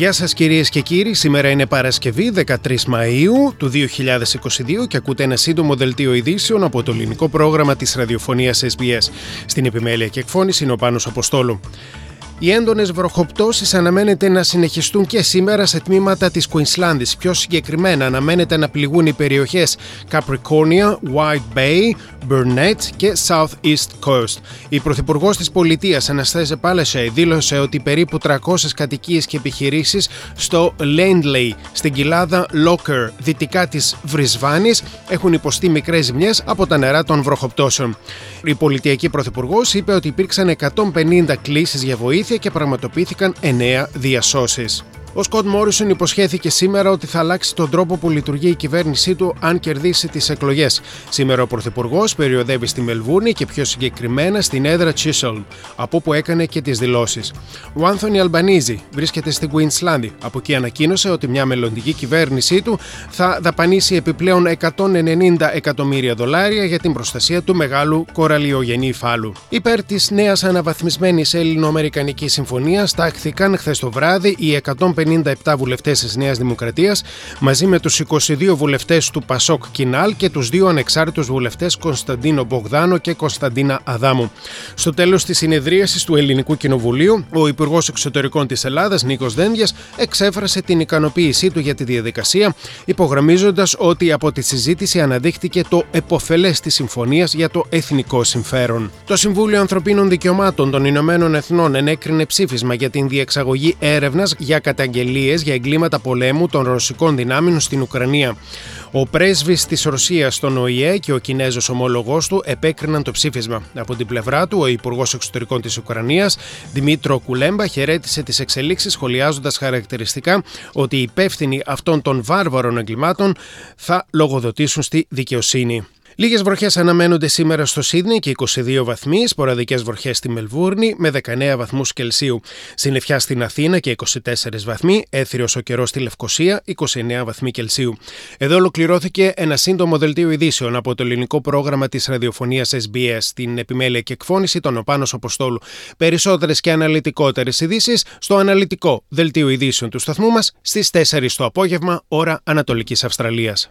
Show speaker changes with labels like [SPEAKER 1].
[SPEAKER 1] Γεια σας κυρίες και κύριοι, σήμερα είναι Παρασκευή 13 Μαΐου του 2022 και ακούτε ένα σύντομο δελτίο ειδήσεων από το ελληνικό πρόγραμμα της ραδιοφωνίας SBS. Στην επιμέλεια και εκφώνηση είναι ο Πάνος Αποστόλου. Οι έντονες βροχοπτώσεις αναμένεται να συνεχιστούν και σήμερα σε τμήματα της Κουινσλάνδη. Πιο συγκεκριμένα, αναμένεται να πληγούν οι περιοχές Capricornia, White Bay, Burnett και South East Coast. Η Πρωθυπουργός της Πολιτείας, Αναστέζε Πάλεσαι, δήλωσε ότι περίπου 300 κατοικίες και επιχειρήσεις στο Lindley, στην κοιλάδα Locker, δυτικά της Βρισβάνης, έχουν υποστεί μικρές ζημιές από τα νερά των βροχοπτώσεων. Η πολιτιακή Πρωθυπουργός είπε ότι υπήρξαν 150 κλήσεις για βοήθεια και πραγματοποιήθηκαν 9 διασώσεις. Ο Σκοτ Μόρισον υποσχέθηκε σήμερα ότι θα αλλάξει τον τρόπο που λειτουργεί η κυβέρνησή του αν κερδίσει τις εκλογές. Σήμερα ο Πρωθυπουργός περιοδεύει στη Μελβούνη και πιο συγκεκριμένα στην έδρα Chisholm, από όπου έκανε και τις δηλώσεις. Ο Άνθονι Αλμπανίζη βρίσκεται στην Κουίνσλάνδη. Από εκεί ανακοίνωσε ότι μια μελλοντική κυβέρνησή του θα δαπανίσει επιπλέον 190 εκατομμύρια δολάρια για την προστασία του μεγάλου κοραλιογενή φάλου. Υπέρ της νέας αναβαθμισμένης Ελληνοαμερικανική συμφωνίας τάχθηκαν χθες το βράδυ οι 150 57 βουλευτές της Νέας Δημοκρατίας μαζί με τους 22 βουλευτές του Πασόκ Κινάλ και τους δύο ανεξάρτητους βουλευτές Κωνσταντίνο Μπογδάνο και Κωνσταντίνα Αδάμου. Στο τέλος της συνεδρίασης του Ελληνικού Κοινοβουλίου, ο Υπουργός Εξωτερικών της Ελλάδας, Νίκος Δένδιας, εξέφρασε την ικανοποίησή του για τη διαδικασία, υπογραμμίζοντας ότι από τη συζήτηση αναδείχθηκε το εποφελέ της συμφωνίας για το εθνικό συμφέρον. Το Συμβούλιο Ανθρωπίνων Δικαιωμάτων των Ηνωμένων Εθνών ενέκρινε ψήφισμα για την διεξαγωγή έρευνας για κατα για εγκλήματα πολέμου των ρωσικών δυνάμεων στην Ουκρανία. Ο πρέσβης της Ρωσίας στον ΟΗΕ και ο Κινέζος ομόλογός του επέκριναν το ψήφισμα. Από την πλευρά του, ο Υπουργός Εξωτερικών της Ουκρανίας, Δημήτρο Κουλέμπα, χαιρέτησε τις εξελίξεις, σχολιάζοντας χαρακτηριστικά ότι οι υπεύθυνοι αυτών των βάρβαρων εγκλημάτων θα λογοδοτήσουν στη δικαιοσύνη. Λίγες βροχές αναμένονται σήμερα στο Σίδνεϊ και 22 βαθμοί, σποραδικές βροχές στη Μελβούρνη με 19 βαθμούς Κελσίου. Συννεφιά στην Αθήνα και 24 βαθμοί, έθριος ο καιρός στη Λευκοσία, 29 βαθμοί Κελσίου. Εδώ ολοκληρώθηκε ένα σύντομο δελτίο ειδήσεων από το ελληνικό πρόγραμμα της ραδιοφωνίας SBS, την επιμέλεια και εκφώνηση των Οπάνο Αποστόλου. Περισσότερες και αναλυτικότερες ειδήσεις στο αναλυτικό δελτίο ειδήσεων του σταθμού μας στις 4 το απόγευμα, ώρα Ανατολικής Αυστραλίας.